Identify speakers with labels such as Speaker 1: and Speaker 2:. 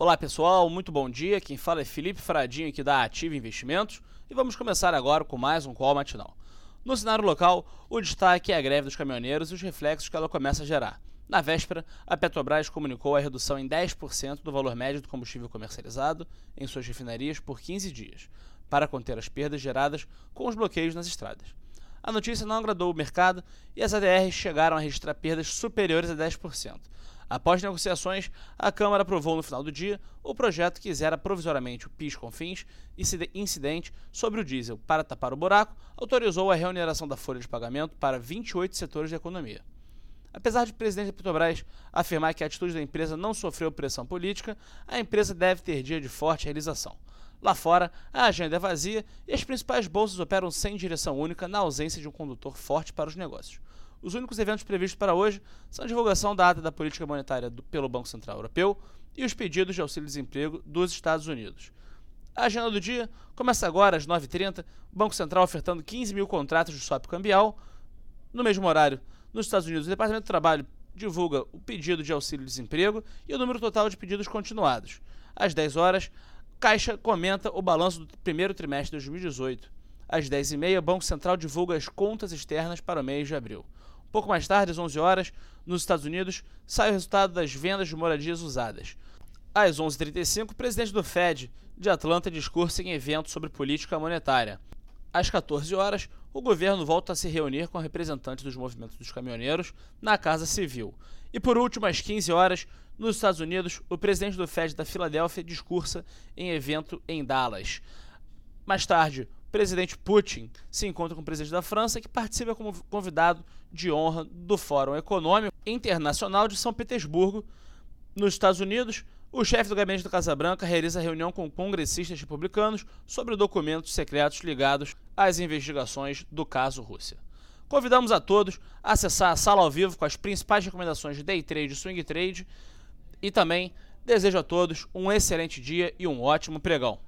Speaker 1: Olá pessoal, muito bom dia. Quem fala é Felipe Fradinho aqui da Ativa Investimentos e vamos começar agora com mais um call matinal. No cenário local, o destaque é a greve dos caminhoneiros e os reflexos que ela começa a gerar. Na véspera, a Petrobras comunicou a redução em 10% do valor médio do combustível comercializado em suas refinarias por 15 dias, para conter as perdas geradas com os bloqueios nas estradas. A notícia não agradou o mercado e as ADRs chegaram a registrar perdas superiores a 10%. Após negociações, a Câmara aprovou no final do dia o projeto que zera provisoriamente o PIS com fins incidente sobre o diesel. Para tapar o buraco, autorizou a reoneração da folha de pagamento para 28 setores da economia. Apesar de o presidente da Petrobras afirmar que a atitude da empresa não sofreu pressão política, a empresa deve ter dia de forte realização. Lá fora, a agenda é vazia e as principais bolsas operam sem direção única na ausência de um condutor forte para os negócios. Os únicos eventos previstos para hoje são a divulgação da ata da política monetária do, pelo Banco Central Europeu e os pedidos de auxílio-desemprego dos Estados Unidos. A agenda do dia começa agora às 9h30, o Banco Central ofertando 15 mil contratos de swap cambial. No mesmo horário, nos Estados Unidos, o Departamento do Trabalho divulga o pedido de auxílio-desemprego e o número total de pedidos continuados. Às 10 horas, Caixa comenta o balanço do primeiro trimestre de 2018. Às 10h30, o Banco Central divulga as contas externas para o mês de abril. Pouco mais tarde, às 11 horas, nos Estados Unidos, sai o resultado das vendas de moradias usadas. Às 11h35, o presidente do Fed de Atlanta discursa em evento sobre política monetária. Às 14 horas, o governo volta a se reunir com representantes dos movimentos dos caminhoneiros na Casa Civil. E por último, às 15 horas, nos Estados Unidos, o presidente do Fed da Filadélfia discursa em evento em Dallas. Mais tarde, presidente Putin se encontra com o presidente da França, que participa como convidado de honra do Fórum Econômico Internacional de São Petersburgo. Nos Estados Unidos, o chefe do gabinete da Casa Branca realiza reunião com congressistas republicanos sobre documentos secretos ligados às investigações do caso Rússia. Convidamos a todos a acessar a sala ao vivo com as principais recomendações de day trade e swing trade e também desejo a todos um excelente dia e um ótimo pregão.